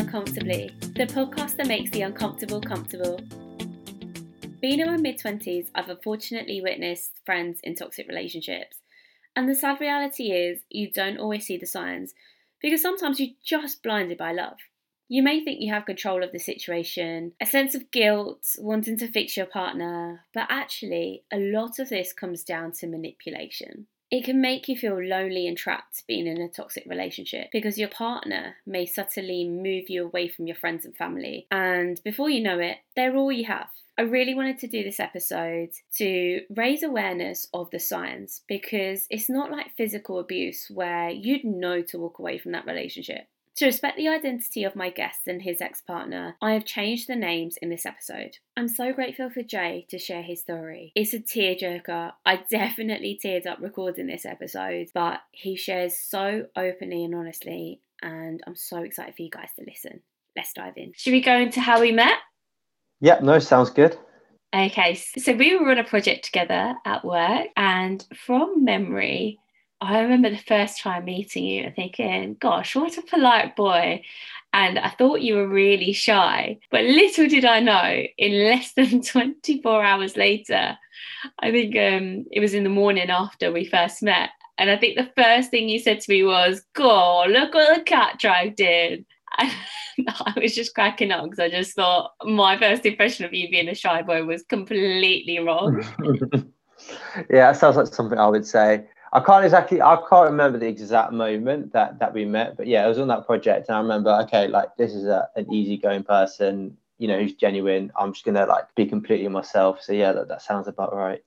Uncomfortably, the podcast that makes the uncomfortable comfortable. Being in my mid 20s, I've unfortunately witnessed friends in toxic relationships. And the sad reality is, you don't always see the signs because sometimes you're just blinded by love. You may think you have control of the situation, a sense of guilt, wanting to fix your partner, but actually, a lot of this comes down to manipulation. It can make you feel lonely and trapped being in a toxic relationship because your partner may subtly move you away from your friends and family, and before you know it, they're all you have. I really wanted to do this episode to raise awareness of the signs because it's not like physical abuse where you'd know to walk away from that relationship. To respect the identity of my guest and his ex partner, I have changed the names in this episode. I'm so grateful for Jay to share his story. It's a tearjerker. I definitely teared up recording this episode, but he shares so openly and honestly, and I'm so excited for you guys to listen. Let's dive in. Should we go into how we met? Yep, no, sounds good. Okay, so we were on a project together at work, and from memory, I remember the first time meeting you and thinking, gosh, what a polite boy. And I thought you were really shy. But little did I know, in less than 24 hours later, I think um, it was in the morning after we first met. And I think the first thing you said to me was, God, look what the cat dragged in. And I was just cracking up because I just thought my first impression of you being a shy boy was completely wrong. yeah, that sounds like something I would say. I can't exactly I can't remember the exact moment that that we met, but yeah, I was on that project, and I remember okay, like this is a, an easygoing person, you know, who's genuine. I'm just gonna like be completely myself. So yeah, that, that sounds about right.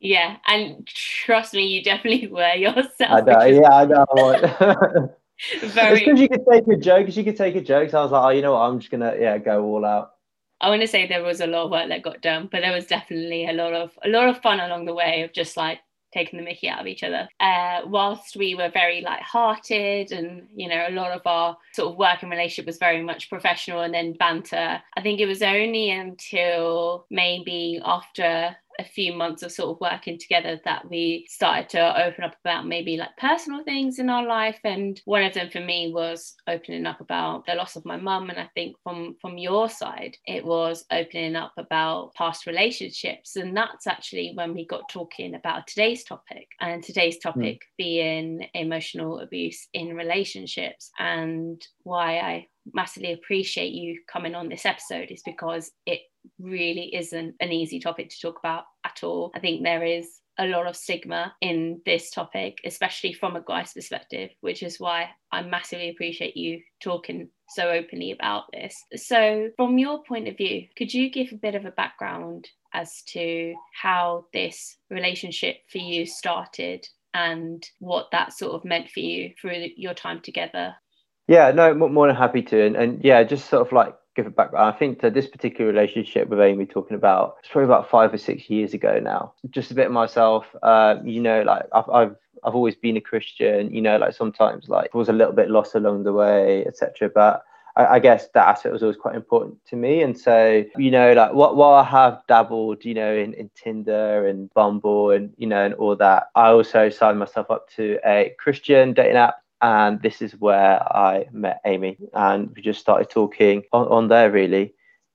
Yeah, and trust me, you definitely were yourself. I know, yeah, I know. Very. because you could take a joke, because you could take a joke. So I was like, oh, you know what? I'm just gonna yeah go all out. I want to say there was a lot of work that got done, but there was definitely a lot of a lot of fun along the way of just like taking the mickey out of each other. Uh, whilst we were very light-hearted and you know a lot of our sort of work and relationship was very much professional and then banter. I think it was only until maybe after a few months of sort of working together that we started to open up about maybe like personal things in our life and one of them for me was opening up about the loss of my mum and i think from from your side it was opening up about past relationships and that's actually when we got talking about today's topic and today's hmm. topic mm. being emotional abuse in relationships and why i massively appreciate you coming on this episode is because it really isn't an easy topic to talk about at all. I think there is a lot of stigma in this topic, especially from a guy's perspective, which is why I massively appreciate you talking so openly about this. So, from your point of view, could you give a bit of a background as to how this relationship for you started and what that sort of meant for you through your time together? Yeah, no, more than happy to. And, and yeah, just sort of like give it back. I think that this particular relationship with Amy talking about it's probably about five or six years ago now. Just a bit of myself, uh, you know, like I've, I've I've always been a Christian, you know, like sometimes like I was a little bit lost along the way, etc. But I, I, guess that aspect was always quite important to me. And so, you know, like what while I have dabbled, you know, in, in Tinder and Bumble and you know and all that, I also signed myself up to a Christian dating app and this is where I met Amy, and we just started talking on, on there really.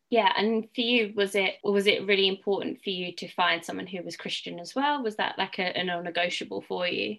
Yeah, and for you, was it was it really important for you to find someone who was Christian as well? Was that like a, a non-negotiable for you?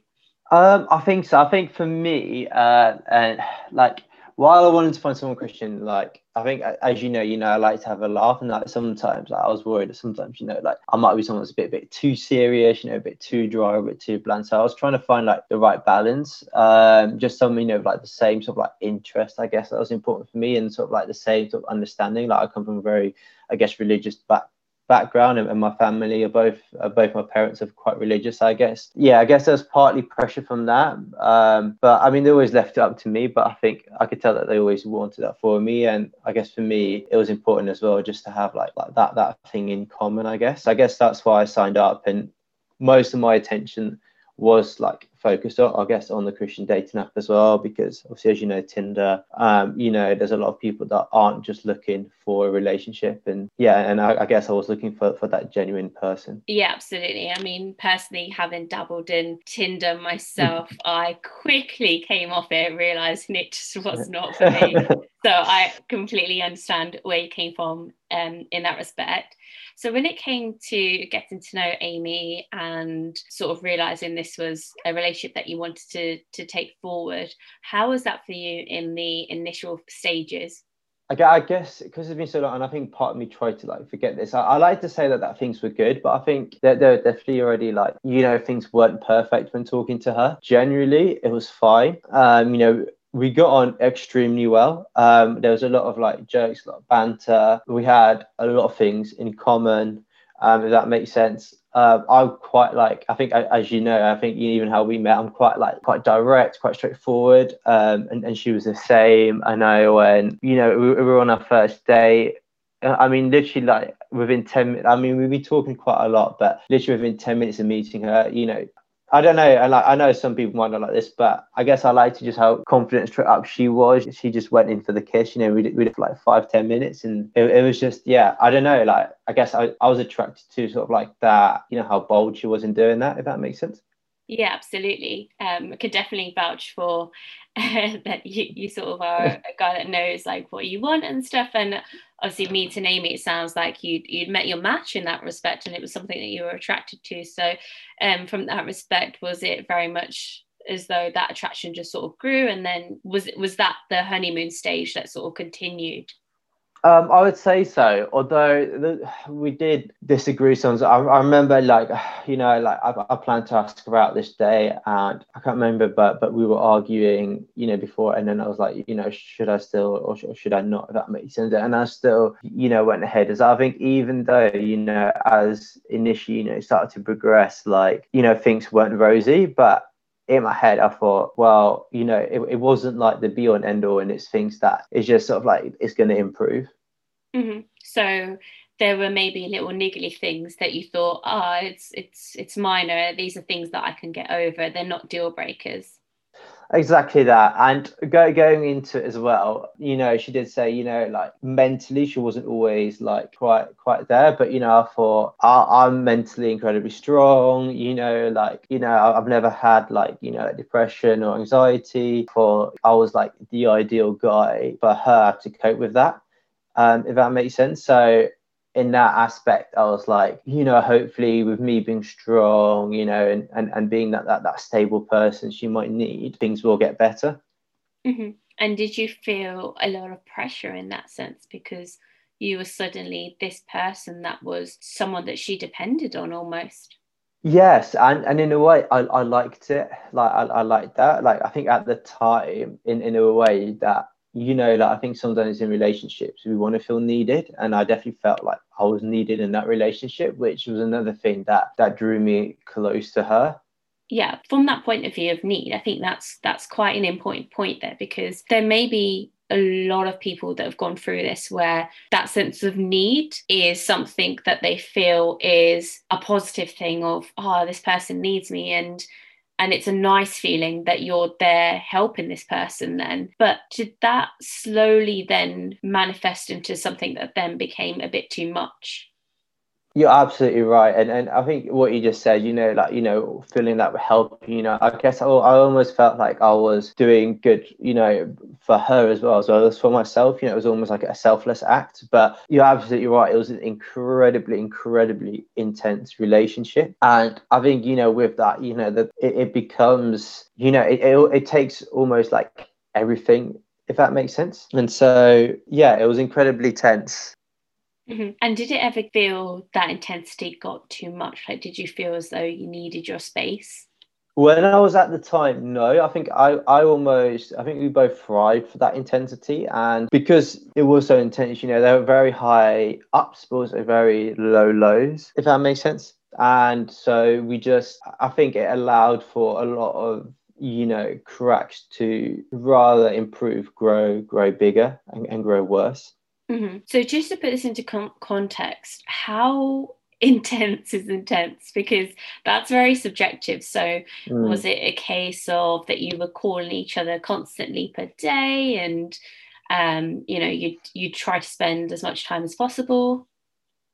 Um, I think so. I think for me, uh, and like while I wanted to find someone Christian, like I think as you know, you know, I like to have a laugh, and like sometimes like, I was worried that sometimes, you know, like I might be someone that's a bit, bit too serious, you know, a bit too dry, a bit too bland. So I was trying to find like the right balance, um, just some, you know, like the same sort of like interest, I guess that was important for me, and sort of like the same sort of understanding. Like I come from a very, I guess, religious back background and, and my family are both uh, both my parents are quite religious i guess. Yeah i guess there's partly pressure from that um, but i mean they always left it up to me but i think i could tell that they always wanted that for me and i guess for me it was important as well just to have like, like that that thing in common i guess. I guess that's why i signed up and most of my attention was like focused on, I guess, on the Christian dating app as well, because obviously, as you know, Tinder, um, you know, there's a lot of people that aren't just looking for a relationship, and yeah, and I, I, guess I was looking for for that genuine person. Yeah, absolutely. I mean, personally, having dabbled in Tinder myself, I quickly came off it, realizing it just was not for me. so I completely understand where you came from um, in that respect. So when it came to getting to know Amy and sort of realizing this was a relationship that you wanted to to take forward, how was that for you in the initial stages? I guess because it's been so long, and I think part of me tried to like forget this. I, I like to say that that things were good, but I think that they're definitely already like you know things weren't perfect when talking to her. Generally, it was fine. Um, you know, we got on extremely well. Um, there was a lot of like jokes, a lot of banter. We had a lot of things in common. Um, if that makes sense. Uh, I'm quite like I think as you know I think even how we met I'm quite like quite direct quite straightforward um, and, and she was the same I know when you know we, we were on our first date I mean, literally, like within 10 minutes, I mean, we've been talking quite a lot, but literally within 10 minutes of meeting her, you know, I don't know. I like. I know some people might not like this, but I guess I like to just how confident straight up she was. She just went in for the kiss. You know, we did, we did for like five, ten minutes, and it, it was just yeah. I don't know. Like I guess I, I was attracted to sort of like that. You know how bold she was in doing that. If that makes sense. Yeah, absolutely. Um, I could definitely vouch for uh, that you, you sort of are a guy that knows like what you want and stuff. And obviously, me to name it, it sounds like you'd, you'd met your match in that respect and it was something that you were attracted to. So, um, from that respect, was it very much as though that attraction just sort of grew? And then was, was that the honeymoon stage that sort of continued? Um, I would say so. Although the, we did disagree sometimes. I, I remember, like, you know, like I, I planned to ask about this day, and I can't remember, but but we were arguing, you know, before, and then I was like, you know, should I still or should, or should I not? If that makes sense. And I still, you know, went ahead. As I think, even though, you know, as initially, you know, it started to progress, like, you know, things weren't rosy, but in my head, I thought, well, you know, it, it wasn't like the be on end all, and it's things that it's just sort of like it's going to improve. Mm-hmm. So there were maybe little niggly things that you thought, ah, oh, it's it's it's minor. These are things that I can get over. They're not deal breakers. Exactly that. And go, going into it as well, you know, she did say, you know, like mentally she wasn't always like quite quite there. But you know, I thought I, am mentally incredibly strong, you know, like, you know, I've never had like, you know, depression or anxiety. For I was like the ideal guy for her to cope with that. Um, if that makes sense. So in that aspect, I was like, you know, hopefully with me being strong, you know, and, and, and being that, that that stable person she might need, things will get better. Mm-hmm. And did you feel a lot of pressure in that sense because you were suddenly this person that was someone that she depended on almost? Yes, and, and in a way, I, I liked it. Like I, I liked that. Like I think at the time, in, in a way that you know, like I think sometimes in relationships we want to feel needed, and I definitely felt like I was needed in that relationship, which was another thing that that drew me close to her. Yeah, from that point of view of need, I think that's that's quite an important point there because there may be a lot of people that have gone through this where that sense of need is something that they feel is a positive thing of oh this person needs me and and it's a nice feeling that you're there helping this person then. But did that slowly then manifest into something that then became a bit too much you're absolutely right, and and I think what you just said, you know, like you know, feeling that would help. You know, I guess I, I almost felt like I was doing good, you know, for her as well as well as for myself. You know, it was almost like a selfless act. But you're absolutely right; it was an incredibly, incredibly intense relationship, and I think you know, with that, you know, that it, it becomes, you know, it, it it takes almost like everything if that makes sense. And so, yeah, it was incredibly tense. Mm-hmm. And did it ever feel that intensity got too much? Like, did you feel as though you needed your space? When I was at the time, no. I think I, I almost, I think we both thrived for that intensity. And because it was so intense, you know, there were very high ups, but also very low lows, if that makes sense. And so we just, I think it allowed for a lot of you know cracks to rather improve grow grow bigger and, and grow worse Mm-hmm. So, just to put this into con- context, how intense is intense? Because that's very subjective. So, mm. was it a case of that you were calling each other constantly per day, and um, you know, you you try to spend as much time as possible?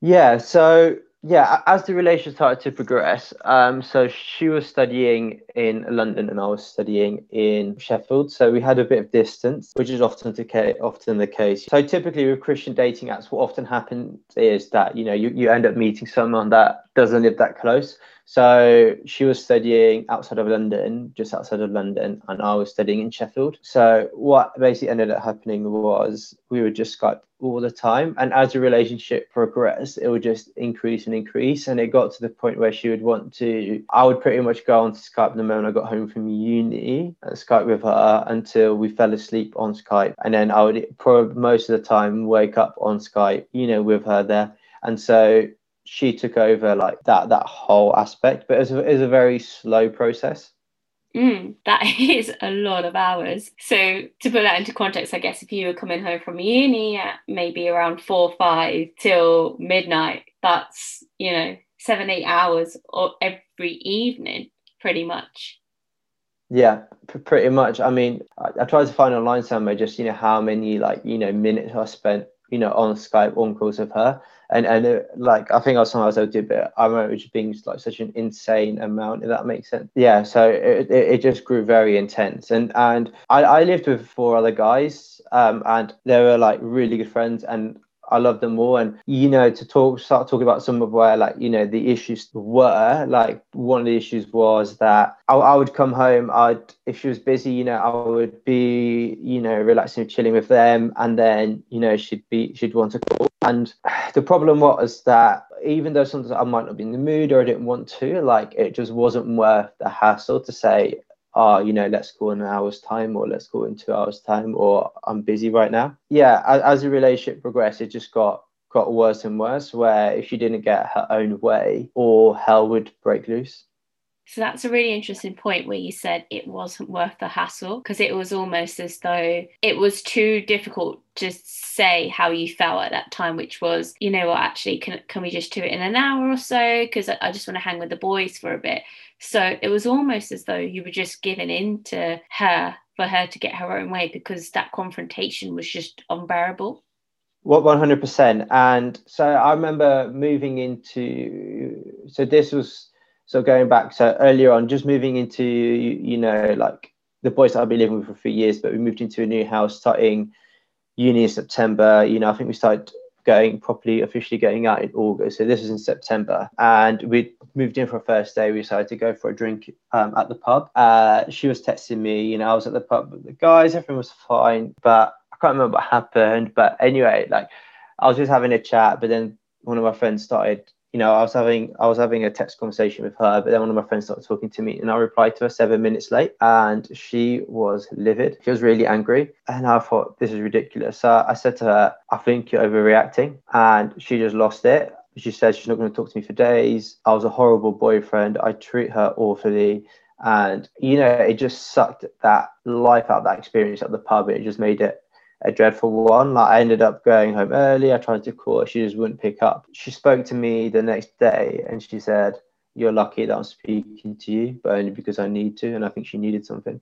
Yeah. So yeah, as the relation started to progress, um, so she was studying in London and I was studying in Sheffield. So we had a bit of distance, which is often the case. Often the case. So typically with Christian dating apps, what often happens is that you know you, you end up meeting someone that doesn't live that close. So she was studying outside of London, just outside of London, and I was studying in Sheffield. So what basically ended up happening was we would just Skype all the time. And as the relationship progressed, it would just increase and increase. And it got to the point where she would want to, I would pretty much go on to Skype the moment I got home from uni and Skype with her until we fell asleep on Skype. And then I would, for most of the time, wake up on Skype, you know, with her there. And so she took over like that that whole aspect but it was a, it was a very slow process. Mm, that is a lot of hours. So to put that into context i guess if you were coming home from uni at maybe around four five till midnight that's you know seven eight hours every evening pretty much. Yeah, p- pretty much. I mean, I, I, tried to find online somewhere just you know how many like you know minutes I spent you know on Skype on calls with her, and and it, like I think I was sometimes I did, but I remember it just being like such an insane amount. If that makes sense. Yeah. So it, it, it just grew very intense, and and I, I lived with four other guys, um, and they were like really good friends, and I love them all. And, you know, to talk, start talking about some of where, like, you know, the issues were, like, one of the issues was that I, I would come home, I'd, if she was busy, you know, I would be, you know, relaxing, chilling with them. And then, you know, she'd be, she'd want to call. And the problem was that even though sometimes I might not be in the mood or I didn't want to, like, it just wasn't worth the hassle to say, oh, you know, let's go in an hour's time or let's go in two hours time or I'm busy right now. Yeah, as, as the relationship progressed, it just got got worse and worse where if she didn't get her own way or hell would break loose. So that's a really interesting point where you said it wasn't worth the hassle because it was almost as though it was too difficult to say how you felt at that time, which was, you know what, actually, can, can we just do it in an hour or so? Because I just want to hang with the boys for a bit. So it was almost as though you were just giving in to her for her to get her own way because that confrontation was just unbearable. What one hundred percent, and so I remember moving into. So this was so going back. So earlier on, just moving into you know like the boys that I've been living with for a few years, but we moved into a new house starting uni in September. You know, I think we started going properly, officially going out in August. So this is in September. And we moved in for a first day. We decided to go for a drink um, at the pub. Uh, she was texting me, you know, I was at the pub with the guys, everything was fine. But I can't remember what happened. But anyway, like I was just having a chat, but then one of my friends started you know, I was having I was having a text conversation with her, but then one of my friends started talking to me, and I replied to her seven minutes late, and she was livid. She was really angry, and I thought this is ridiculous. So I said to her, "I think you're overreacting," and she just lost it. She said she's not going to talk to me for days. I was a horrible boyfriend. I treat her awfully. And, you know, it just sucked that life out of that experience at the pub. It just made it a dreadful one. Like I ended up going home early. I tried to call her. She just wouldn't pick up. She spoke to me the next day and she said, You're lucky that I'm speaking to you, but only because I need to. And I think she needed something.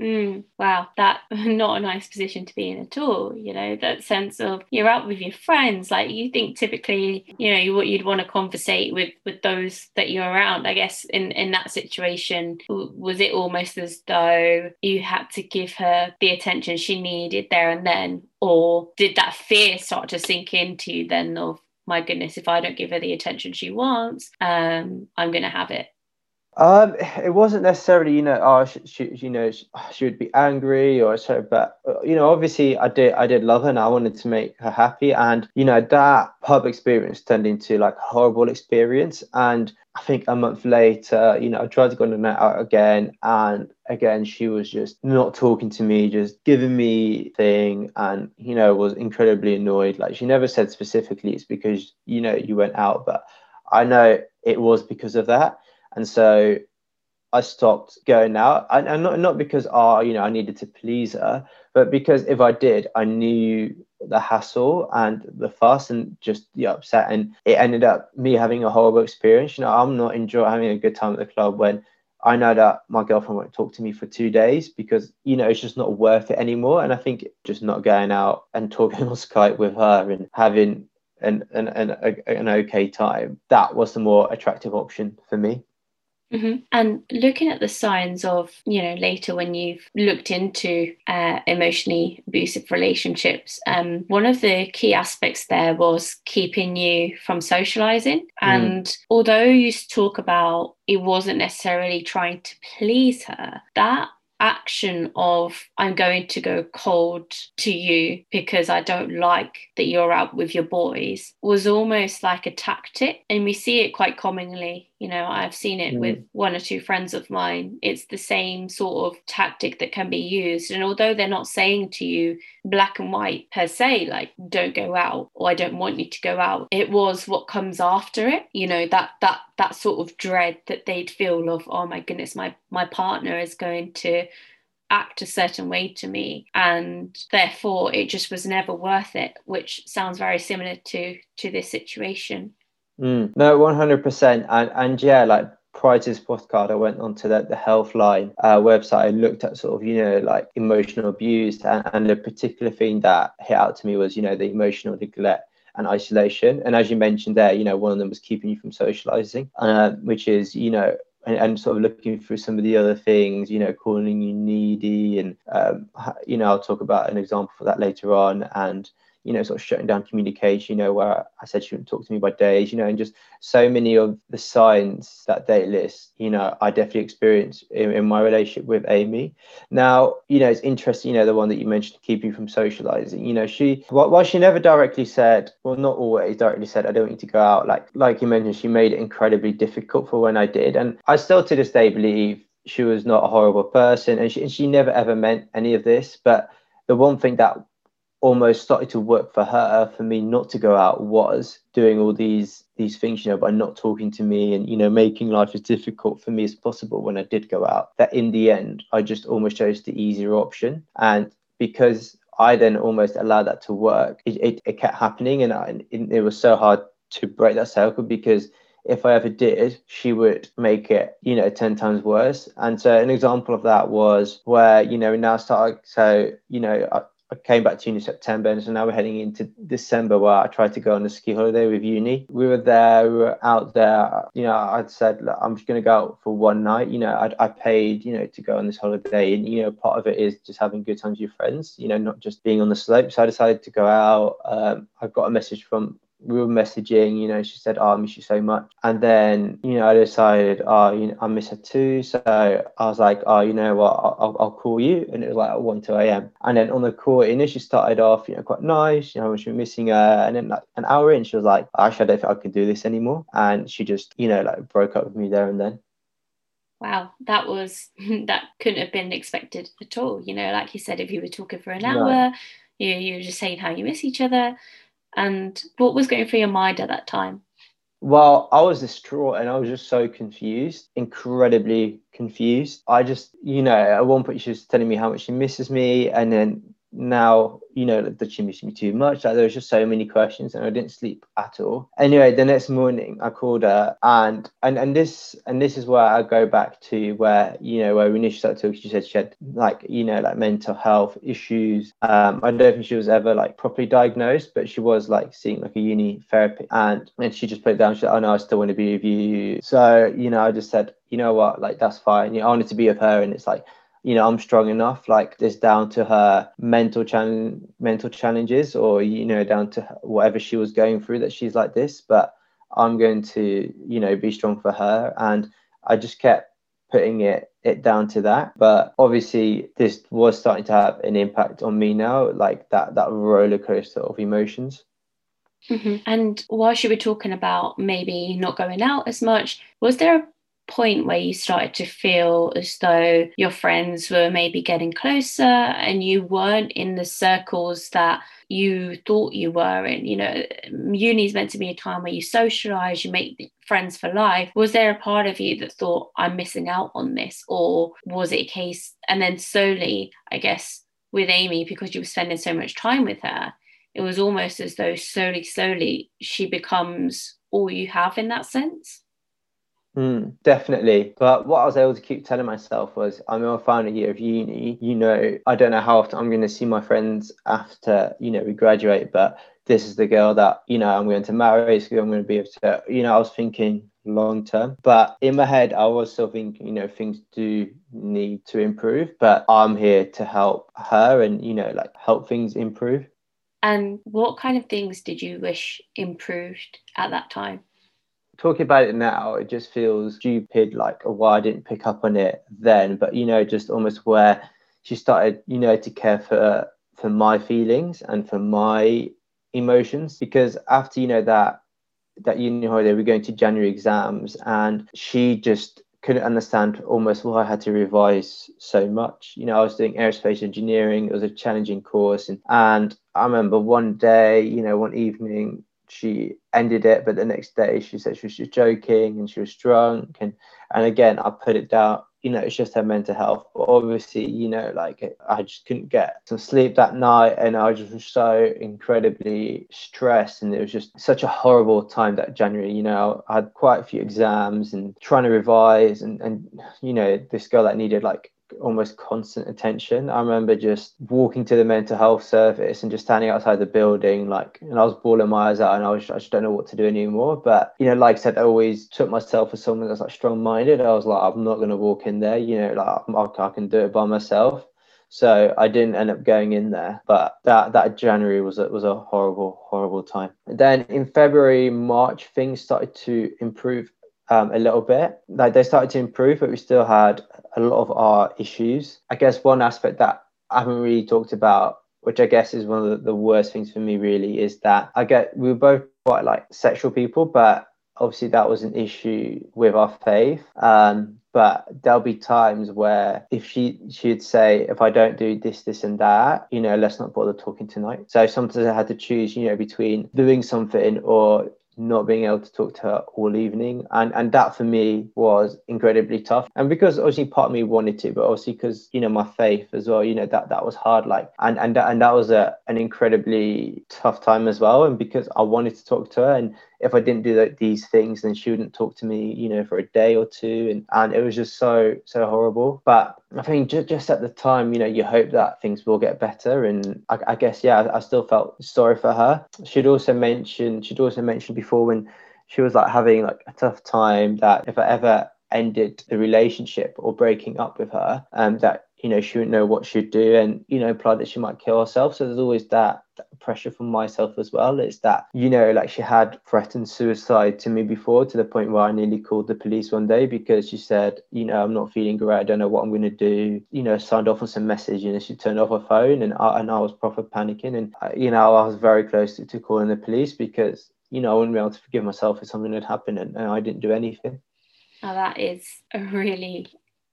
Mm, wow, that not a nice position to be in at all. You know, that sense of you're out with your friends. Like you think typically, you know, you, what you'd want to conversate with with those that you're around. I guess in in that situation, was it almost as though you had to give her the attention she needed there and then, or did that fear start to sink into you then of my goodness, if I don't give her the attention she wants, um, I'm going to have it. Um, it wasn't necessarily, you know, oh, she, she you know, she, would be angry or so, but uh, you know, obviously, I did, I did love her, and I wanted to make her happy, and you know, that pub experience turned into like a horrible experience, and I think a month later, you know, I tried to go on a night out again, and again, she was just not talking to me, just giving me thing, and you know, was incredibly annoyed. Like she never said specifically it's because you know you went out, but I know it was because of that and so I stopped going out, and, not not because oh you know I needed to please her, but because if I did, I knew the hassle and the fuss and just the upset, and it ended up me having a horrible experience. You know, I'm not enjoying having a good time at the club when I know that my girlfriend won't talk to me for two days because you know it's just not worth it anymore. And I think just not going out and talking on Skype with her and having an an, an, an okay time, that was the more attractive option for me. Mm-hmm. And looking at the signs of, you know, later when you've looked into uh, emotionally abusive relationships, um, one of the key aspects there was keeping you from socializing. Mm. And although you talk about it wasn't necessarily trying to please her, that action of I'm going to go cold to you because I don't like that you're out with your boys was almost like a tactic. And we see it quite commonly you know i've seen it mm. with one or two friends of mine. It's the same sort of tactic that can be used. And although they're not saying to you black and white per se like don't go out or i don't want you to go out it was what comes after it you know that that that sort of dread that they'd feel of oh my goodness my my partner is going to act a certain way to me and therefore it just was never worth it which sounds very similar to to this situation Mm, no, one hundred percent, and and yeah, like prior to this postcard, I went onto the, the Healthline uh, website. I looked at sort of, you know, like emotional abuse, and, and the particular thing that hit out to me was, you know, the emotional neglect and isolation. And as you mentioned there, you know, one of them was keeping you from socializing, uh, which is, you know, and, and, sort of looking through some of the other things, you know, calling you needy, and um, you know, I'll talk about an example for that later on, and you know, sort of shutting down communication, you know, where I said she wouldn't talk to me by days, you know, and just so many of the signs that they list, you know, I definitely experienced in, in my relationship with Amy. Now, you know, it's interesting, you know, the one that you mentioned, keep you from socializing, you know, she, while she never directly said, well, not always directly said, I don't want you to go out, like, like you mentioned, she made it incredibly difficult for when I did. And I still to this day believe she was not a horrible person and she, and she never ever meant any of this. But the one thing that almost started to work for her for me not to go out was doing all these these things you know by not talking to me and you know making life as difficult for me as possible when i did go out that in the end i just almost chose the easier option and because i then almost allowed that to work it, it, it kept happening and, I, it was so hard to break that cycle because if I ever did, she would make it, you know, 10 times worse. And so an example of that was where, you know, now start, so, you know, I, came back to uni in September, and so now we're heading into December where I tried to go on a ski holiday with uni. We were there, we were out there. You know, I'd said I'm just going to go out for one night. You know, I, I paid, you know, to go on this holiday, and you know, part of it is just having good times with your friends. You know, not just being on the slope. So I decided to go out. Um, I got a message from we were messaging, you know, she said, oh, I miss you so much. And then, you know, I decided, oh, you know, I miss her too. So I was like, oh, you know what, I'll, I'll call you. And it was like 1, 2 a.m. And then on the call, it initially started off, you know, quite nice, you know, she was missing her. And then like an hour in, she was like, actually, I don't think I can do this anymore. And she just, you know, like broke up with me there and then. Wow, that was, that couldn't have been expected at all. You know, like you said, if you were talking for an hour, you, you were just saying how you miss each other and what was going through your mind at that time? Well, I was distraught and I was just so confused, incredibly confused. I just, you know, at one point she was telling me how much she misses me, and then now you know that she missed me too much. Like there was just so many questions and i didn't sleep at all. Anyway the next morning i called her and and and this and this is where i go back to where you know where we initially started talking. She said she had like you know like mental health issues. Um i don't think she was ever like properly diagnosed but she was like seeing like a uni therapy and and she just put it down. She said oh no i still want to be with you. So you know i just said you know what? Like that's fine. You know, i wanted to be with her and it's like you know i'm strong enough like this down to her mental challenge mental challenges or you know down to whatever she was going through that she's like this but i'm going to you know be strong for her. And i just kept putting it it down to that. But obviously this was starting to have an impact on me now like that that roller coaster of emotions. Mm-hmm. and whilst you were talking about maybe not going out as much was there a point where you started to feel as though your friends were maybe getting closer and you weren't in the circles that you thought you were in. You know uni is meant to be a time where you socialize you make friends for life. Was there a part of you that thought i'm missing out on this or was it a case? And then slowly i guess with amy because you were spending so much time with her it was almost as though slowly slowly she becomes all you have in that sense Mm, definitely. But what I was able to keep telling myself was I'm in my final year of uni. You know, I don't know how often I'm going to see my friends after, you know, we graduate, but this is the girl that you know I'm going to marry. It's I'm going to be able to. You know, I was thinking long term, but in my head, I was still thinking, you know, things do need to improve, but I'm here to help her and you know, like help things improve. And what kind of things did you wish improved at that time? Talking about it now, it just feels stupid, like oh, why I didn't pick up on it then. But you know, just almost where she started, you know, to care for for my feelings and for my emotions. Because after you know that that uni holiday, we're going to January exams, and she just couldn't understand almost why I had to revise so much. You know, I was doing aerospace engineering. It was a challenging course, and and I remember one day, you know, one evening she ended it, but the next day she said she was just joking and she was drunk. And and again, I put it down. You know, it's just her mental health. But obviously, you know, like I just couldn't get some sleep that night, and I just was so incredibly stressed, and it was just such a horrible time that January. You know, I had quite a few exams and trying to revise, and and you know, this girl that needed like almost constant attention. I remember just walking to the mental health service and just standing outside the building, like, and I was bawling my eyes out, and I was, I just don't know what to do anymore. But you know, like I said, I always took myself as someone that's like strong-minded. I was like, I'm not going to walk in there. You know, like I, I can do it by myself. So I didn't end up going in there. But that that January was a, was a horrible, horrible time. And then in February, March, things started to improve um, a little bit. Like they started to improve, but we still had a lot of our issues. I guess one aspect that I haven't really talked about, which I guess is one of the, the worst things for me, really, is that I get we were both quite like sexual people, but obviously that was an issue with our faith. Um, but there'll be times where if she she'd say if i don't do this this and that you know let's not bother talking tonight so sometimes i had to choose you know between doing something or not being able to talk to her all evening. And and that for me was incredibly tough. And because obviously part of me wanted to but obviously because you know my faith as well you know that that was hard. Like and and that, and that was a an incredibly tough time as well. And because I wanted to talk to her and if I didn't do that, these things, then she wouldn't talk to me, you know, for a day or two. And, and it was just so, so horrible. But I think just, just at the time, you know, you hope that things will get better. And I, I guess, yeah, I, I still felt sorry for her. She'd also mentioned, she'd also mentioned before when she was like having like a tough time that if I ever ended the relationship or breaking up with her, um, that you know she wouldn't know what she'd do, and you know implied that she might kill herself. So there's always that, that pressure from myself as well. It's that you know like she had threatened suicide to me before to the point where I nearly called the police one day because she said, you know, I'm not feeling great. I don't know what I'm going to do. You know, signed off on some message. Know, she turned off her phone, and I and I was proper panicking, and I, you know I was very close to, to calling the police because you know I wouldn't be able to forgive myself if something had happened and, and I didn't do anything. Now that is a really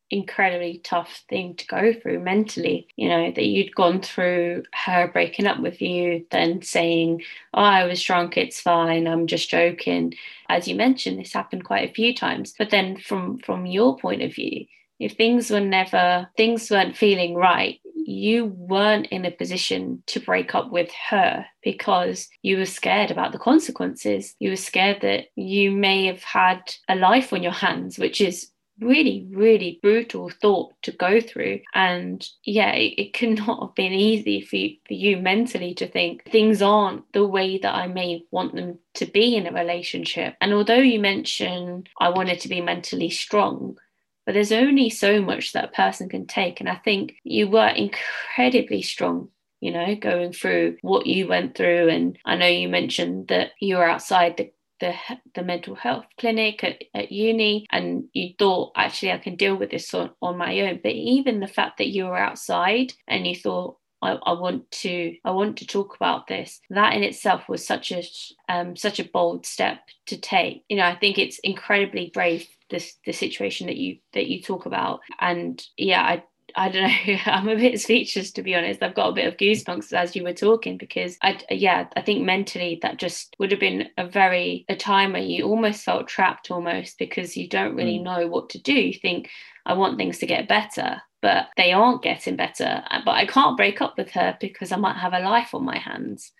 incredibly tough thing to go through mentally you know that you'd gone through her breaking up with you then saying oh i was drunk it's fine i'm just joking. As you mentioned this happened quite a few times but then from from your point of view if things were never things weren't feeling right you weren't in a position to break up with her because you were scared about the consequences. You were scared that you may have had a life on your hands which is really, really brutal thought to go through. And yeah, it, it could not have been easy for you, for you mentally to think things aren't the way that I may want them to be in a relationship. And although you mentioned I wanted to be mentally strong, but there's only so much that a person can take. And I think you were incredibly strong you know, going through what you went through. And I know you mentioned that you were outside the the the mental health clinic at, at uni and you thought actually I can deal with this on, on my own. But even the fact that you were outside and you thought I, I want to I want to talk about this that in itself was such a um, such a bold step to take. You know I think it's incredibly brave this the situation that you that you talk about. And yeah I I don't know. I'm a bit speechless to be honest. I've got a bit of goosebumps as you were talking because I, yeah, I think mentally that just would have been a very a time where you almost felt trapped almost because you don't really mm. know what to do. You think I want things to get better, but they aren't getting better. But I can't break up with her because I might have a life on my hands.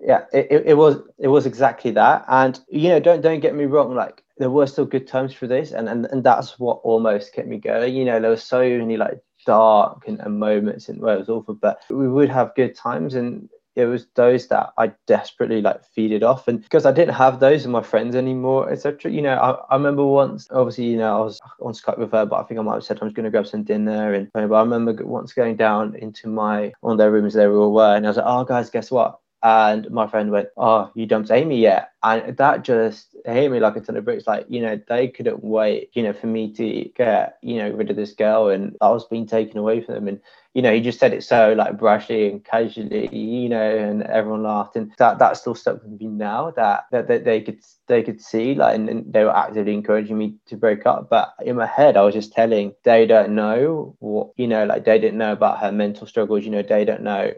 Yeah, it, it was it was exactly that. And you know, don't don't get me wrong. Like there were still good times for this and, and and that's what almost kept me going you know there were so many like dark and, and moments and where it was awful but we would have good times and it was those that I desperately like feeded off. And because I didn't have those with my friends anymore, etc. You know, I, I remember once, obviously, you know, I was on Skype with her, but I think I might have said I was going to grab some dinner. And but I remember once going down into my one of their rooms, they were all were, and I was like, oh, guys, guess what? And my friend went, Oh, you dumped Amy yet? And that just hit me like a ton of bricks. Like, you know, they couldn't wait, you know, for me to get, you know, rid of this girl. And I was being taken away from them. And, you know, he just said it so like brashly and casually, you know, and everyone laughed. And that that still stuck with me now that that, that they could they could see like and, and, they were actively encouraging me to break up. But in my head I was just telling they don't know what you know, like they didn't know about her mental struggles, you know, they don't know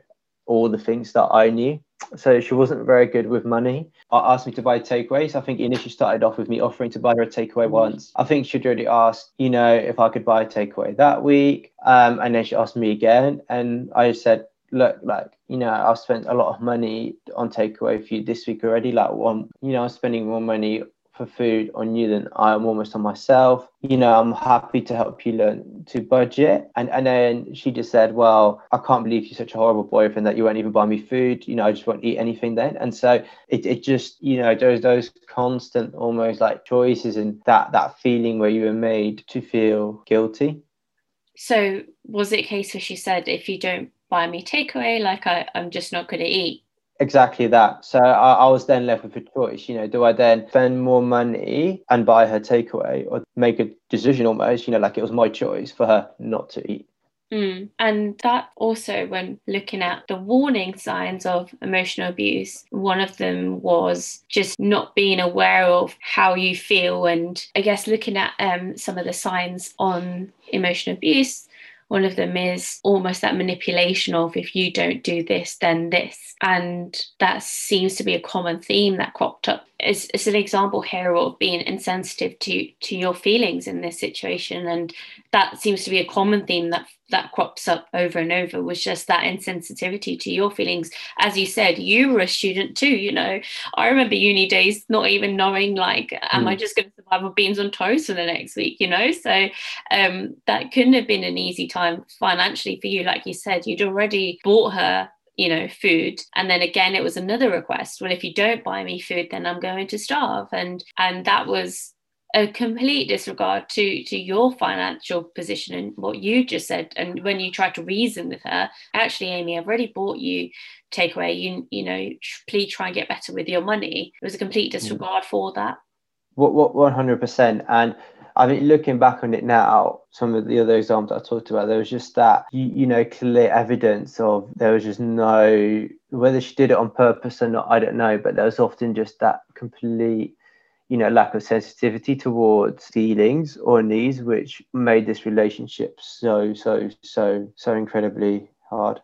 all the things that I knew so she wasn't very good with money. I asked me to buy takeaways. I think initially started off with me offering to buy her a takeaway mm. once. I think she'd already asked, you know, if I could buy a takeaway that week. Um, and then she asked me again. And I said, look, like, you know, I've spent a lot of money on takeaway for you this week already. Like one, you know, I'm spending more money for food on you than I am almost on myself. You know, I'm happy to help you learn to budget. And and then she just said, Well, I can't believe you're such a horrible boyfriend that you won't even buy me food. You know, I just won't eat anything then. And so it, it just, you know, those those constant almost like choices and that that feeling where you were made to feel guilty. So was it a case where she said, if you don't buy me takeaway, like I, I'm just not gonna eat? Exactly that. So I, I, was then left with a choice. You know, do I then spend more money and buy her takeaway, or make a decision almost? You know, like it was my choice for her not to eat. Mm. And that also, when looking at the warning signs of emotional abuse, one of them was just not being aware of how you feel. And I guess looking at um, some of the signs on emotional abuse, one of them is almost that manipulation of if you don't do this, then this. And that seems to be a common theme that cropped up. It's, it's an example here of being insensitive to, to your feelings in this situation. And that seems to be a common theme that that crops up over and over was just that insensitivity to your feelings. As you said you were a student too you know. I remember uni days not even knowing like am mm. i just going to survive with beans on toast for the next week you know? So um, that couldn't have been an easy time financially for you. Like you said you'd already bought her you know food and then again it was another request. Well if you don't buy me food then i'm going to starve. And and that was a complete disregard to to your financial position and what you just said. And when you tried to reason with her actually amy i've already bought you takeaway. You you know please try and get better with your money. It was a complete mm. disregard for that. What what 100% and I mean, looking back on it now, some of the other examples I talked about, there was just that, you, you know, clear evidence of there was just no, whether she did it on purpose or not, I don't know, but there was often just that complete you know lack of sensitivity towards feelings or needs which made this relationship so so so so incredibly hard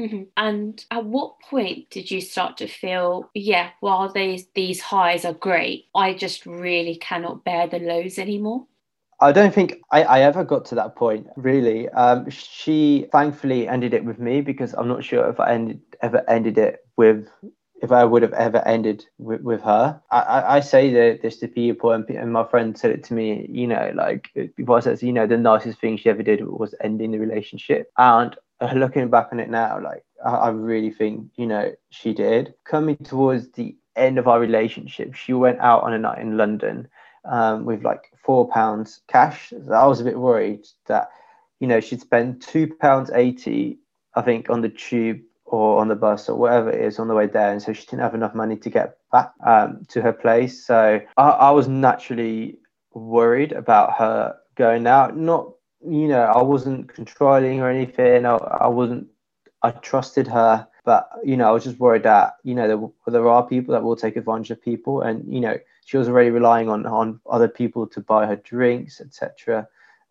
mm-hmm. and at what point did you start to feel yeah while these these highs are great i just really cannot bear the lows anymore I don't think I, I ever got to that point, really. Um, she thankfully ended it with me because I'm not sure if I ended, ever ended it with if I would have ever ended with, with her. I, I, I say that this to people, and, and my friend said it to me, you know, like before I said, you know, the nicest thing she ever did was ending the relationship. And looking back on it now, like I, I really think, you know, she did. Coming towards the end of our relationship, she went out on a night in London um, with like four pounds cash. I was a bit worried that, you know, she'd spend two pounds eighty, I think, on the tube or on the bus or whatever it is on the way there. And so she didn't have enough money to get back um, to her place. So I, I was naturally worried about her going out. Not, you know, I wasn't controlling or anything. I, I wasn't, I trusted her. But, you know, I was just worried that, you know, there, there are people that will take advantage of people. And, you know, she was already relying on, on other people to buy her drinks, etc.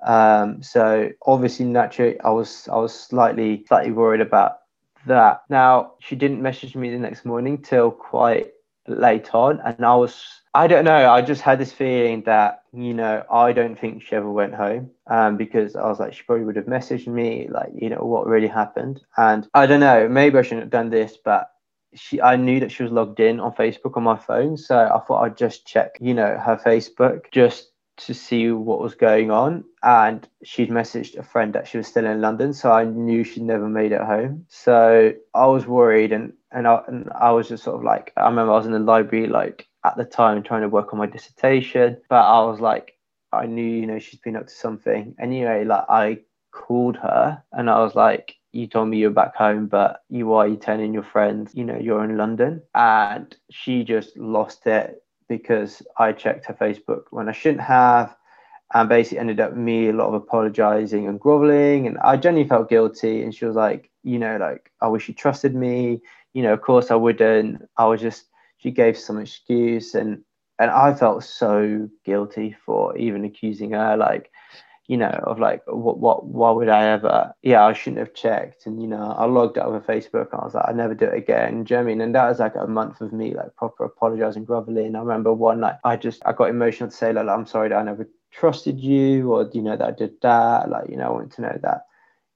Um, so obviously, naturally, I was I was slightly slightly worried about that. Now, she didn't message me the next morning till quite late on, and I was, I don't know, I just had this feeling that, you know, I don't think she ever went home um, because I was like, she probably would have messaged me, like, you know, what really happened. And I don't know, maybe I shouldn't have done this, but she I knew that she was logged in on Facebook on my phone, so I thought I'd just check, you know, her Facebook just to see what was going on and she'd messaged a friend that she was still in London so I knew she'd never made it home. So I was worried and and I, and I was just sort of like I remember I was in the library like at the time trying to work on my dissertation but I was like I knew you know she's been up to something. Anyway like I called her and I was like you told me you're back home, but you are you're telling your friends, you know, you're in London. And she just lost it because I checked her Facebook when I shouldn't have, and basically ended up me a lot of apologizing and groveling, and I genuinely felt guilty. And she was like, you know, like I wish you trusted me. You know, of course I wouldn't. I was just. She gave some excuse, and and I felt so guilty for even accusing her. Like, you know, of like, what, what, why would I ever? Yeah, I shouldn't have checked. And, you know, I logged out of Facebook and I was like, I never do it again. Do you mean? And that was like a month of me, like, proper apologizing, groveling. I remember one night I just, I got emotional to say, like, I'm sorry that I never trusted you or, you know, that I did that. Like, you know, I want to know that,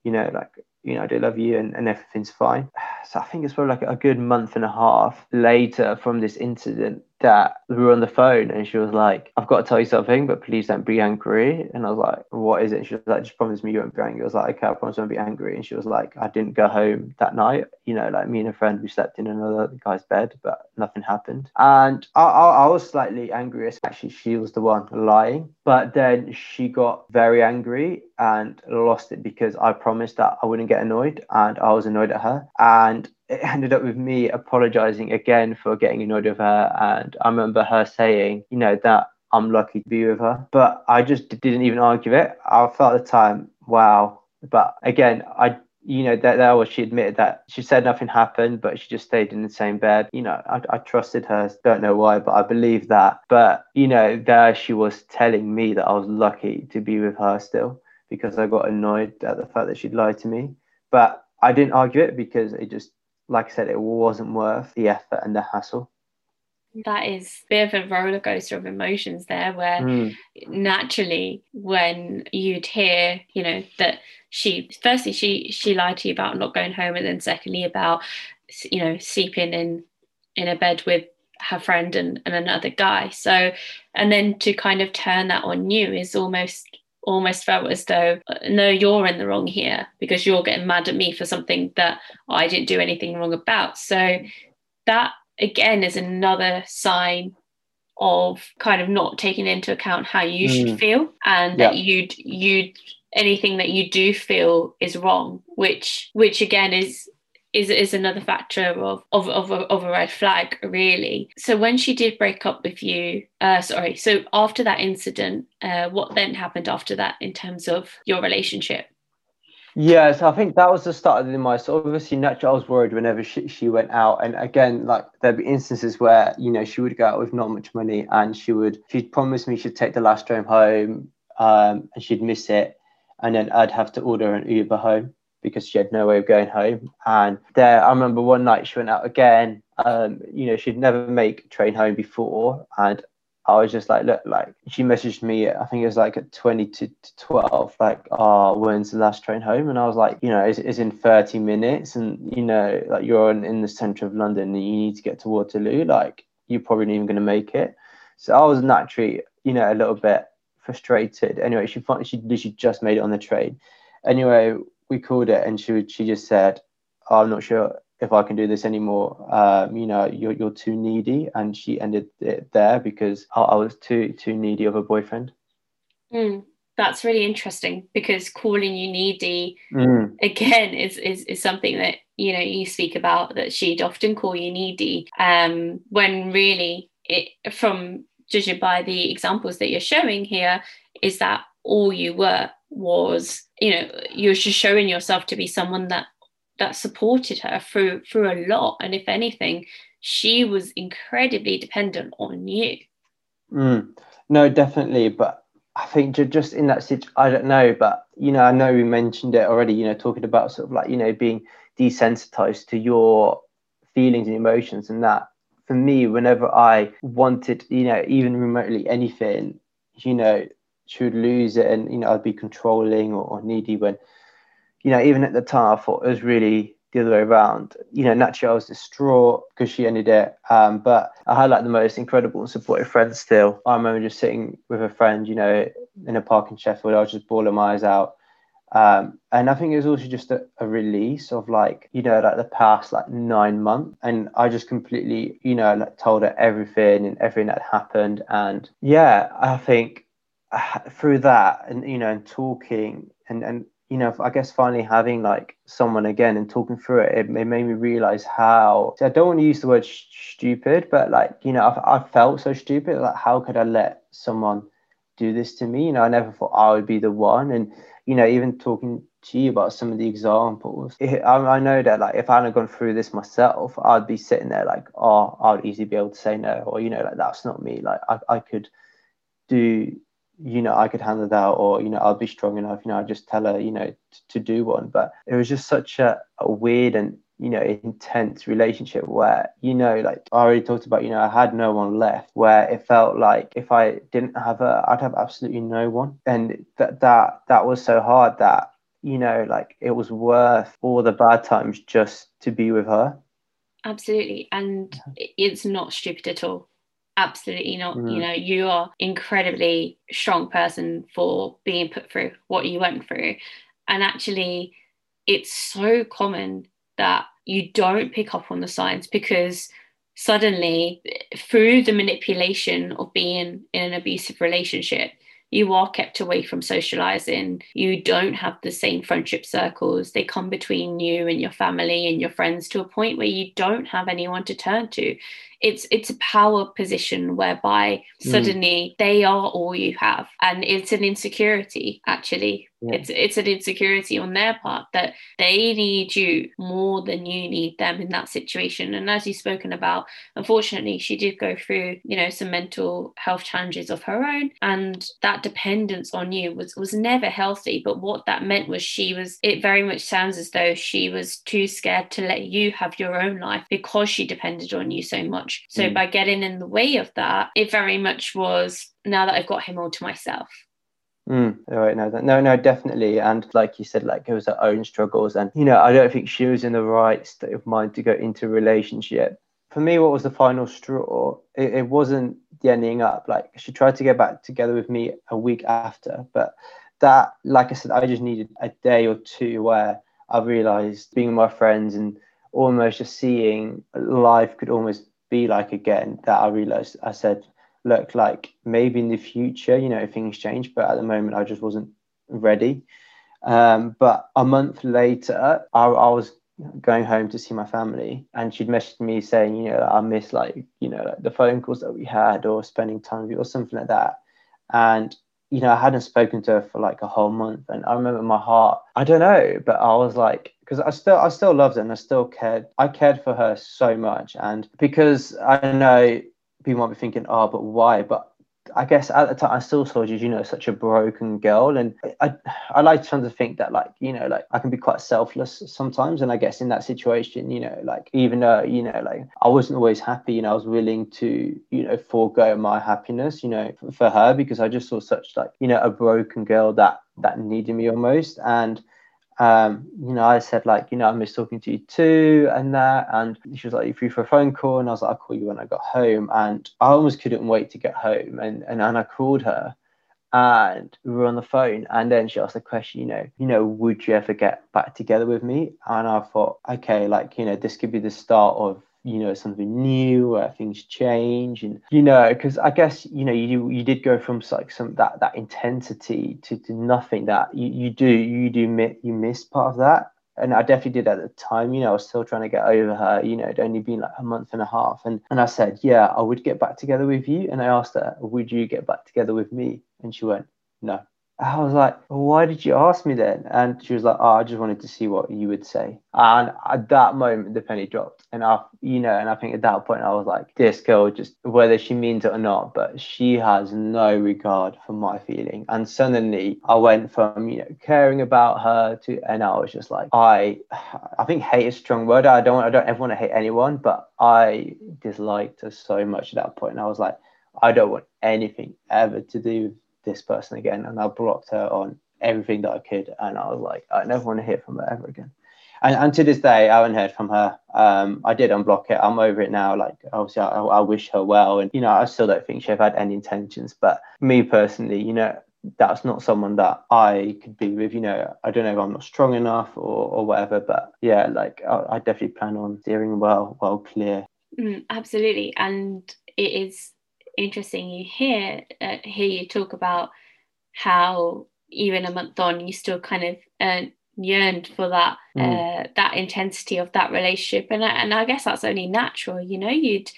you know, like, you know, I do love you and, and everything's fine. So I think it's probably like a good month and a half later from this incident that we were on the phone and she was like, I've got to tell you something, but please don't be angry. And I was like, What is it? And she was like, Just promise me you won't be angry. I was like, Okay, I promise I won't be angry. And she was like, I didn't go home that night. You know, like me and a friend, we slept in another guy's bed, but nothing happened. And I, I, I was slightly angry. Actually, she was the one lying. But then she got very angry and lost it because I promised that I wouldn't get annoyed and I was annoyed at her. And it ended up with me apologizing again for getting annoyed with her. And I remember her saying, you know, that I'm lucky to be with her. But I just didn't even argue it. I felt at the time, wow. But again, I you know that that was she admitted that she said nothing happened but she just stayed in the same bed. You know I, I trusted her don't know why but i believe that. But you know there she was telling me that i was lucky to be with her still because i got annoyed at the fact that she'd lied to me. But i didn't argue it because it just like I said, it wasn't worth the effort and the hassle. That is a bit of a roller coaster of emotions there, where mm. naturally, when you'd hear, you know, that she, firstly, she she lied to you about not going home, and then secondly about, you know, sleeping in in a bed with her friend and, and another guy. So, and then to kind of turn that on you is almost almost felt as though no you're in the wrong here because you're getting mad at me for something that i didn't do anything wrong about so that again is another sign of kind of not taking into account how you mm. should feel and yeah. that you'd you'd anything that you do feel is wrong which which again is is is another factor of of of, of a red flag really so when she did break up with you uh sorry so after that incident uh what then happened after that in terms of your relationship yeah, so I think that was the start of the demise. So obviously, naturally, I was worried whenever she, she went out. And again, like there'd be instances where you know she would go out with not much money, and she would she'd promise me she'd take the last train home, um, and she'd miss it, and then I'd have to order an Uber home because she had no way of going home. And there, I remember one night she went out again. Um, you know, she'd never make train home before, and I was just like, look, like she messaged me. I think it was like at twenty to twelve, like, oh, when's the last train home? And I was like, you know, it's, it's in thirty minutes, and you know, like you're in, in the centre of London, and you need to get to Waterloo. Like, you're probably not even going to make it. So I was naturally, you know, a little bit frustrated. Anyway, she finally she literally just made it on the train. Anyway, we called it, and she she just said, oh, "I'm not sure if I can do this anymore. Um, you know, you're you're too needy," and she ended it there because I, I was too too needy of a boyfriend. Mm, that's really interesting because calling you needy mm. again is, is is something that you know you speak about that she'd often call you needy, um, when really it from judging by the examples that you're showing here is that all you were was you know you're just showing yourself to be someone that that supported her through through a lot. And if anything she was incredibly dependent on you. Mm. no definitely. But i think just in that situation i don't know but you know i know we mentioned it already you know talking about sort of like you know being desensitized to your feelings and emotions and that. For me whenever i wanted you know even remotely anything you know she would lose it and you know I'd be controlling or, or, needy when you know even at the time I thought it was really the other way around. You know, naturally I was distraught because she ended it. Um, but I had like the most incredible and supportive friends still. I remember just sitting with a friend, you know, in a park in Sheffield. I was just bawling my eyes out. Um, and I think it was also just a, a, release of like, you know, like the past like nine months. And I just completely, you know, like told her everything and everything that happened. And yeah, I think uh, through that and, you know, and talking and, and you know, I guess finally having like someone again and talking through it, it, made me realize how I don't want to use the word sh- stupid, but like, you know, I, I felt so stupid. Like, how could I let someone do this to me? You know, I never thought I would be the one. And, you know, even talking to you about some of the examples, it, I, I, know that like if I hadn't gone through this myself, I'd be sitting there like, oh, I'd easily be able to say no, or, you know, like that's not me. Like, I, I could do you know, I could handle that, or you know, I'll be strong enough. You know, I just tell her, you know, t- to do one. But it was just such a, a weird and you know intense relationship where you know like i already talked about you know i had no one left where it felt like if i didn't have her i'd have absolutely no one and that that that was so hard that you know like it was worth all the bad times just to be with her absolutely and it's not stupid at all absolutely not mm. you know you are incredibly strong person for being put through what you went through and actually it's so common that you don't pick up on the signs because suddenly through the manipulation of being in an abusive relationship you are kept away from socializing you don't have the same friendship circles they come between you and your family and your friends to a point where you don't have anyone to turn to it's it's a power position whereby mm. suddenly mm. they are all you have and it's an insecurity actually yeah. it's it's an insecurity on their part that they need you more than you need them in that situation and as you've spoken about unfortunately she did go through you know some mental health challenges of her own and that dependence on you was was never healthy but what that meant was she was it very much sounds as though she was too scared to let you have your own life because she depended on you so much. So mm. by getting in the way of that, it very much was now that I've got him all to myself. Mm, right, no, no, no, definitely. And like you said, like it was her own struggles. And, you know, I don't think she was in the right state of mind to go into a relationship. For me, what was the final straw? It, it wasn't the ending up. Like she tried to get back together with me a week after. But that, like I said, I just needed a day or two where I realized being with my friends and almost just seeing life could almost be like again that I realized I said, look, like maybe in the future, you know, things change, but at the moment I just wasn't ready. Um, but a month later, I, I was going home to see my family and she'd messaged me saying you know i miss like you know like the phone calls that we had or spending time with you or something like that and you know i hadn't spoken to her for like a whole month and i remember my heart i don't know but i was like because I still I still loved her and I still cared. I cared for her so much, and because I know people might be thinking, oh, but why? But I guess at the time I still saw you, you know, such a broken girl, and I I like to think that like you know like I can be quite selfless sometimes, and I guess in that situation, you know, like even though you know like I wasn't always happy, and I was willing to you know forego my happiness, you know, for, for her because I just saw such like you know a broken girl that that needed me almost, and um, you know, I said like, you know, I miss talking to you too, and that, and she was like, you free for a phone call, and I was like, I'll call you when I got home, and I almost couldn't wait to get home, and and, and I called her, and we were on the phone, and then she asked the question, you know, you know, would you ever get back together with me? And I thought, okay, like, you know, this could be the start of you know something new where things change and you know because i guess you know you you did go from like some that that intensity to, to nothing that you, you do you do you miss part of that and I definitely did at the time. You know, I was still trying to get over her. You know, it'd only been like a month and a half, and and I said, yeah, I would get back together with you. And I asked her, would you get back together with me? And she went, no. I was like, why did you ask me then? And she was like, oh, I just wanted to see what you would say. And at that moment, the penny dropped. And I, you know, and I think at that point, I was like, this girl just, whether she means it or not, but she has no regard for my feeling. And suddenly I went from, you know, caring about her to, and I was just like, I, I think hate is a strong word. I don't, I don't ever want to hate anyone, but I disliked her so much at that point. And I was like, I don't want anything ever to do this person again. And I blocked her on everything that I could. And I was like, I never want to hear from her ever again. and, and to this day, I haven't heard from her. Um, I did unblock it. I'm over it now. Like, obviously, I, I wish her well, and you know, I still don't think she had any intentions. But me personally, you know, that's not someone that I could be with. You know, I don't know if I'm not strong enough or, or whatever, but yeah, like I, I definitely plan on steering well, well clear. Mm, absolutely, and it is interesting. You hear uh, hear you talk about how even a month on, you still kind of uh, yearned for that mm. uh, that intensity of that relationship, and and I guess that's only natural. You know, you'd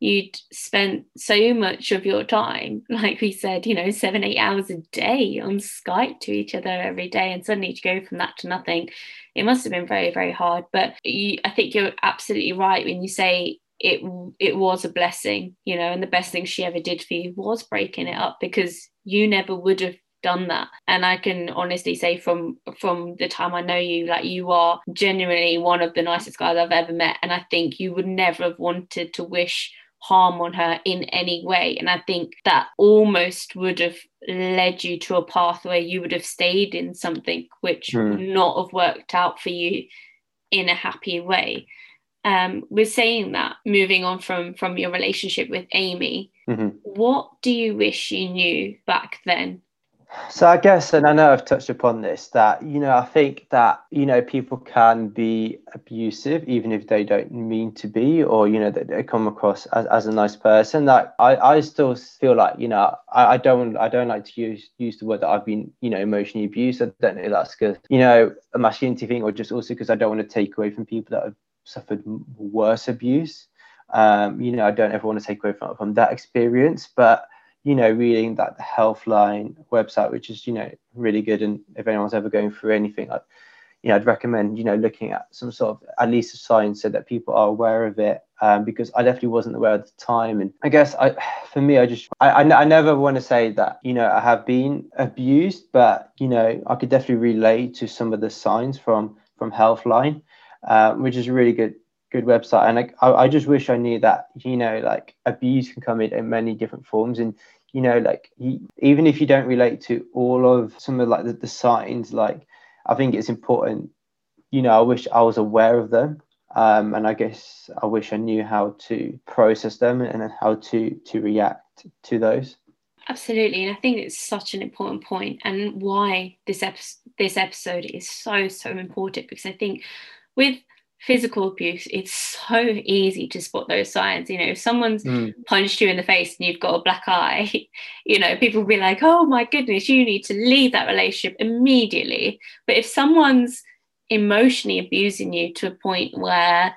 you'd spent so much of your time, like we said, you know, seven, eight hours a day on Skype to each other every day, and suddenly to go from that to nothing, it must have been very, very hard. But you, I think you're absolutely right when you say it it was a blessing, you know, and the best thing she ever did for you was breaking it up because you never would have done that and i can honestly say from from the time i know you like you are genuinely one of the nicest guys i've ever met and i think you would never have wanted to wish harm on her in any way. And I think that almost would have led you to a path where you would have stayed in something which mm. would not have worked out for you in a happy way. Um, with saying that, moving on from from your relationship with Amy, mm-hmm. what do you wish you knew back then so I guess, and I know I've touched upon this, that you know, I think that you know people can be abusive even if they don't mean to be, or you know, that they come across as, as a nice person. That I, I still feel like you know, I, I don't I don't like to use use the word that I've been you know emotionally abused. I don't know if that's because you know a masculinity thing, or just also because I don't want to take away from people that have suffered worse abuse. Um, you know, I don't ever want to take away from, from that experience, but you know, reading that the Healthline website, which is, you know, really good. And if anyone's ever going through anything, I, you know, I'd recommend, you know, looking at some sort of at least a sign so that people are aware of it. Um, because I definitely wasn't aware at the time. And I guess I, for me, I just, I, I, I never want to say that, you know, I have been abused, but, you know, I could definitely relate to some of the signs from, from Healthline, um, which is a really good good website. And I, I just wish i knew that you know like abuse can come in, in many different forms. And you know like you, even if you don't relate to all of some of like the, the signs like i think it's important you know i wish i was aware of them. Um, and i guess i wish i knew how to process them and how to to react to those. Absolutely. And i think it's such an important point and why this episode this episode is so so important because i think with physical abuse, it's so easy to spot those signs. You know, if someone's mm. punched you in the face and you've got a black eye, you know, people will be like, oh my goodness, you need to leave that relationship immediately. But if someone's emotionally abusing you to a point where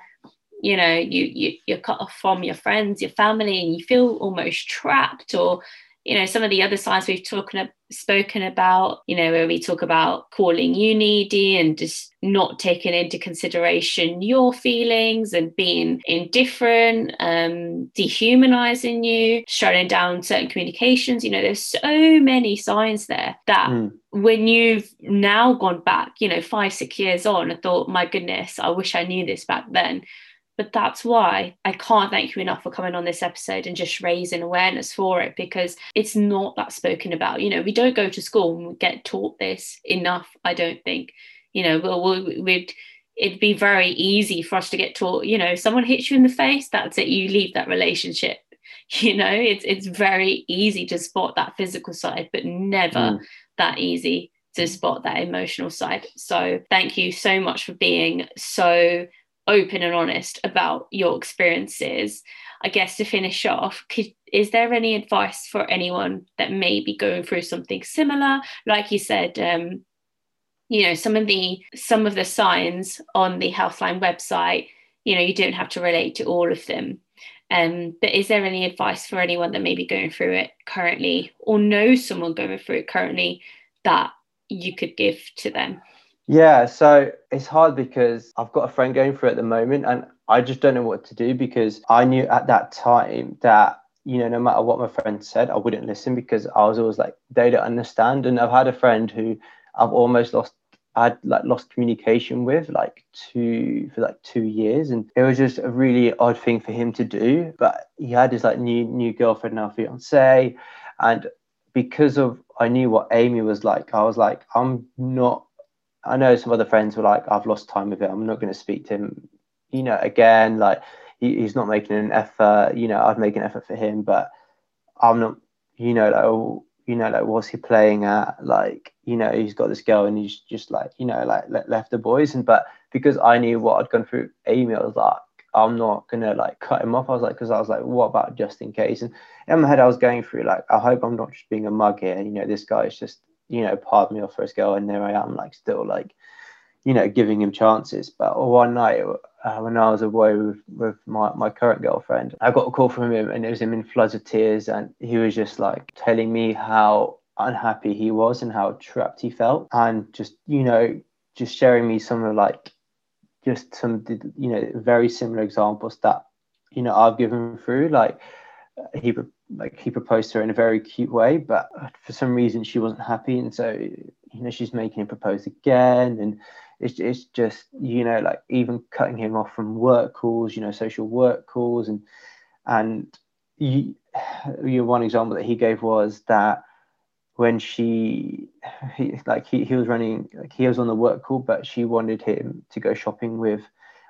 you know you, you you're cut off from your friends your family and you feel almost trapped or you know some of the other signs we've talked spoken about you know where we talk about calling you needy and just not taking into consideration your feelings and being indifferent um dehumanizing you shutting down certain communications you know there's so many signs there that mm. when you've now gone back you know five six years on and thought my goodness i wish i knew this back then but that's why I can't thank you enough for coming on this episode and just raising awareness for it because it's not that spoken about. You know, we don't go to school and we get taught this enough, I don't think. You know, we'll, we'd, it'd be very easy for us to get taught, you know, someone hits you in the face, that's it, you leave that relationship. You know, it's it's very easy to spot that physical side, but never mm. that easy to spot that emotional side. So thank you so much for being so open and honest about your experiences. I guess to finish off, could, is there any advice for anyone that may be going through something similar? Like you said, um, you know, some of the some of the signs on the Healthline website, you know, you don't have to relate to all of them. Um, but is there any advice for anyone that may be going through it currently or knows someone going through it currently that you could give to them? Yeah, so it's hard because I've got a friend going through at the moment and I just don't know what to do because I knew at that time that, you know, no matter what my friend said, I wouldn't listen because I was always like, they don't understand. And I've had a friend who I've almost lost I had like lost communication with like two for like two years and it was just a really odd thing for him to do. But he had his like new new girlfriend now fiance and because of I knew what Amy was like, I was like, I'm not I know some other friends were like, I've lost time with it. I'm not going to speak to him, you know, again. Like he, he's not making an effort. You know, I'd make an effort for him, but I'm not. You know, like oh, you know, like what's he playing at? Like you know, he's got this girl and he's just like you know, like left the boys. And but because I knew what I'd gone through, Amy, I was like, I'm not gonna like cut him off. I was like, because I was like, what about just in case? And in my head, I was going through like, I hope I'm not just being a mug here. You know, this guy is just you know, pardon me off for his girl, and there I am, like still like, you know, giving him chances. But one night uh, when I was away with, with my, my current girlfriend, I got a call from him, and it was him in floods of tears, and he was just like telling me how unhappy he was and how trapped he felt, and just you know, just sharing me some of like, just some you know, very similar examples that you know I've given through, like he like he proposed to her in a very cute way, but for some reason she wasn't happy, and so you know she's making him propose again, and it's it's just you know like even cutting him off from work calls, you know social work calls, and and you, you one example that he gave was that when she he like he, he was running like he was on the work call, but she wanted him to go shopping with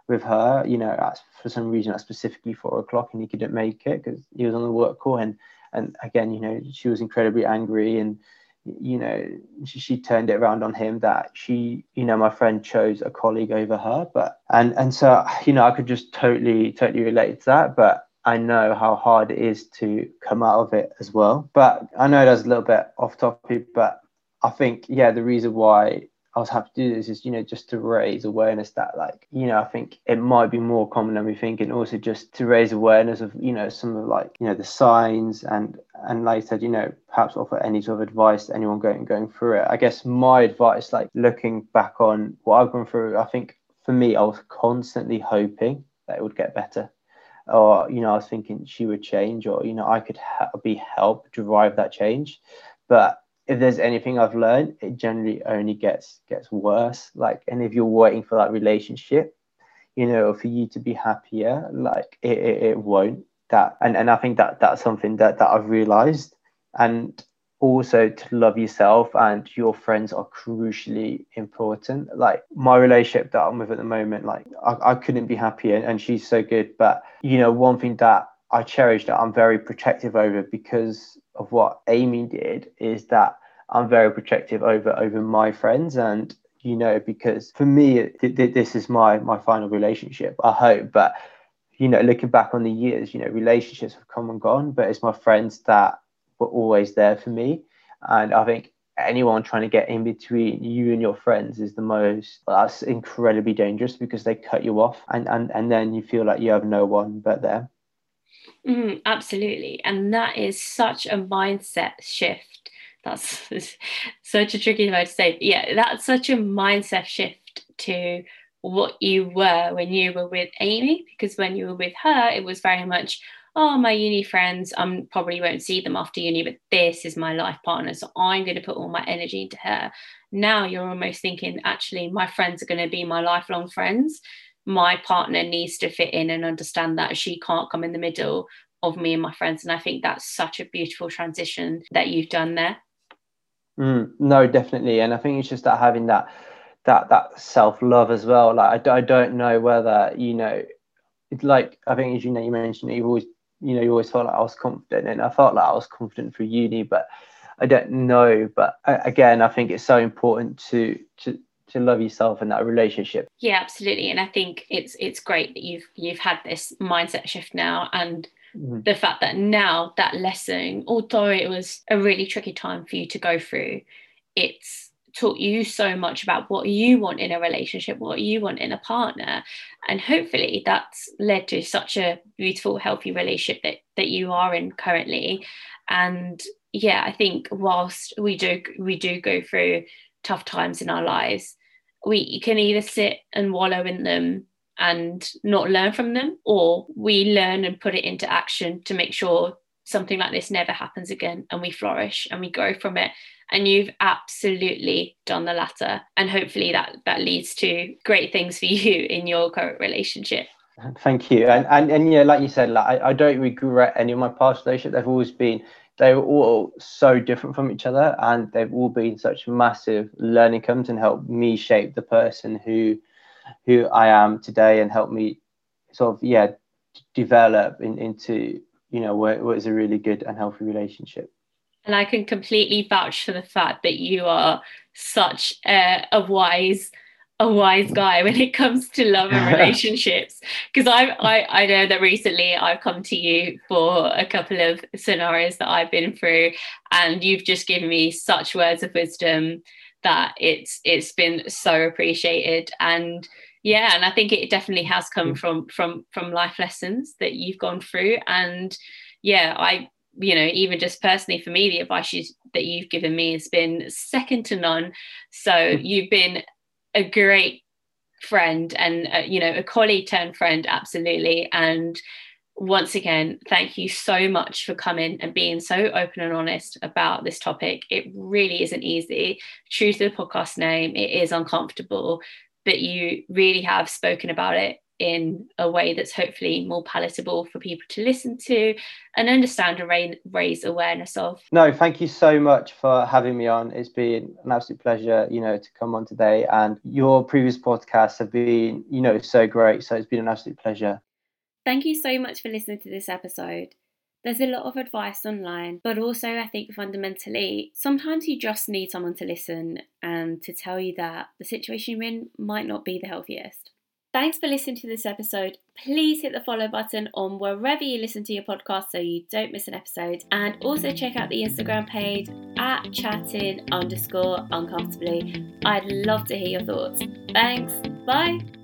with her, you know, for some reason at specifically four o'clock, and he couldn't make it because he was on the work call. And and again, you know, she was incredibly angry, and you know, she, she turned it around on him that she, you know, my friend chose a colleague over her. But and and so you know, I could just totally totally relate to that. But I know how hard it is to come out of it as well. But I know that's a little bit off topic, but I think yeah, the reason why I was happy to do this is, you know, just to raise awareness that, like, you know, I think it might be more common than we think, and also just to raise awareness of, you know, some of like, you know, the signs and and like I said, you know, perhaps offer any sort of advice to anyone going going through it. I guess my advice, like looking back on what I've gone through, I think for me, I was constantly hoping that it would get better or you know i was thinking she would change or you know i could ha- be help drive that change but if there's anything I've learned, it generally only gets gets worse. Like, and if you're waiting for that relationship, you know, for you to be happier, like it, it, it won't. That and, and I think that that's something that that I've realized. And also to love yourself and your friends are crucially important. Like my relationship that I'm with at the moment, like I, I couldn't be happier and she's so good. But you know, one thing that I cherish that I'm very protective over because of what Amy did is that I'm very protective over over my friends and you know because for me th- th- this is my my final relationship I hope. But you know looking back on the years you know relationships have come and gone but it's my friends that were always there for me. And I think anyone trying to get in between you and your friends is the most that's incredibly dangerous because they cut you off and and, and then you feel like you have no one but them Mm, absolutely. And that is such a mindset shift. That's such a tricky word to say. Yeah, that's such a mindset shift to what you were when you were with Amy, because when you were with her, it was very much, oh, my uni friends, I um, probably won't see them after uni, but this is my life partner. So I'm going to put all my energy into her. Now you're almost thinking, actually, my friends are going to be my lifelong friends my partner needs to fit in and understand that she can't come in the middle of me and my friends. And I think that's such a beautiful transition that you've done there. Mm, no, definitely. And I think it's just that having that that that self love as well. Like I, I don't know whether you know, it's like I think as you know you mentioned you've always you know you always felt like I was confident, and I felt like I was confident through uni, but I don't know. But again, I think it's so important to to to love yourself in that relationship. Yeah absolutely. And i think it's it's great that you've you've had this mindset shift now and mm-hmm. the fact that now that lesson although it was a really tricky time for you to go through it's taught you so much about what you want in a relationship what you want in a partner. And hopefully that's led to such a beautiful healthy relationship that that you are in currently. And yeah i think whilst we do we do go through tough times in our lives we can either sit and wallow in them and not learn from them, or we learn and put it into action to make sure something like this never happens again and we flourish and we grow from it. And you've absolutely done the latter. And hopefully that that leads to great things for you in your current relationship. Thank you. And and, and yeah, like you said, like I, I don't regret any of my past relationships. They've always been they were all so different from each other, and they've all been such massive learning comes and helped me shape the person who who I am today, and helped me sort of yeah develop in, into you know what, what is a really good and healthy relationship. And I can completely vouch for the fact that you are such a, a wise a wise guy when it comes to love and relationships because I, I I know that recently I've come to you for a couple of scenarios that I've been through and you've just given me such words of wisdom that it's it's been so appreciated and yeah and I think it definitely has come mm. from from from life lessons that you've gone through and yeah I you know even just personally for me the advice you, that you've given me has been second to none so mm. you've been a great friend and uh, you know a colleague turned friend absolutely. And once again thank you so much for coming and being so open and honest about this topic. It really isn't easy. True to the podcast name it is uncomfortable but you really have spoken about it in a way that's hopefully more palatable for people to listen to and understand and raise awareness of. No, thank you so much for having me on. It's been an absolute pleasure, you know, to come on today. And your previous podcasts have been, you know, so great. So it's been an absolute pleasure. Thank you so much for listening to this episode. There's a lot of advice online, but also I think fundamentally, sometimes you just need someone to listen and to tell you that the situation you're in might not be the healthiest. Thanks for listening to this episode. Please hit the follow button on wherever you listen to your podcast so you don't miss an episode. And also check out the Instagram page at chatting underscore uncomfortably. I'd love to hear your thoughts. Thanks. Bye.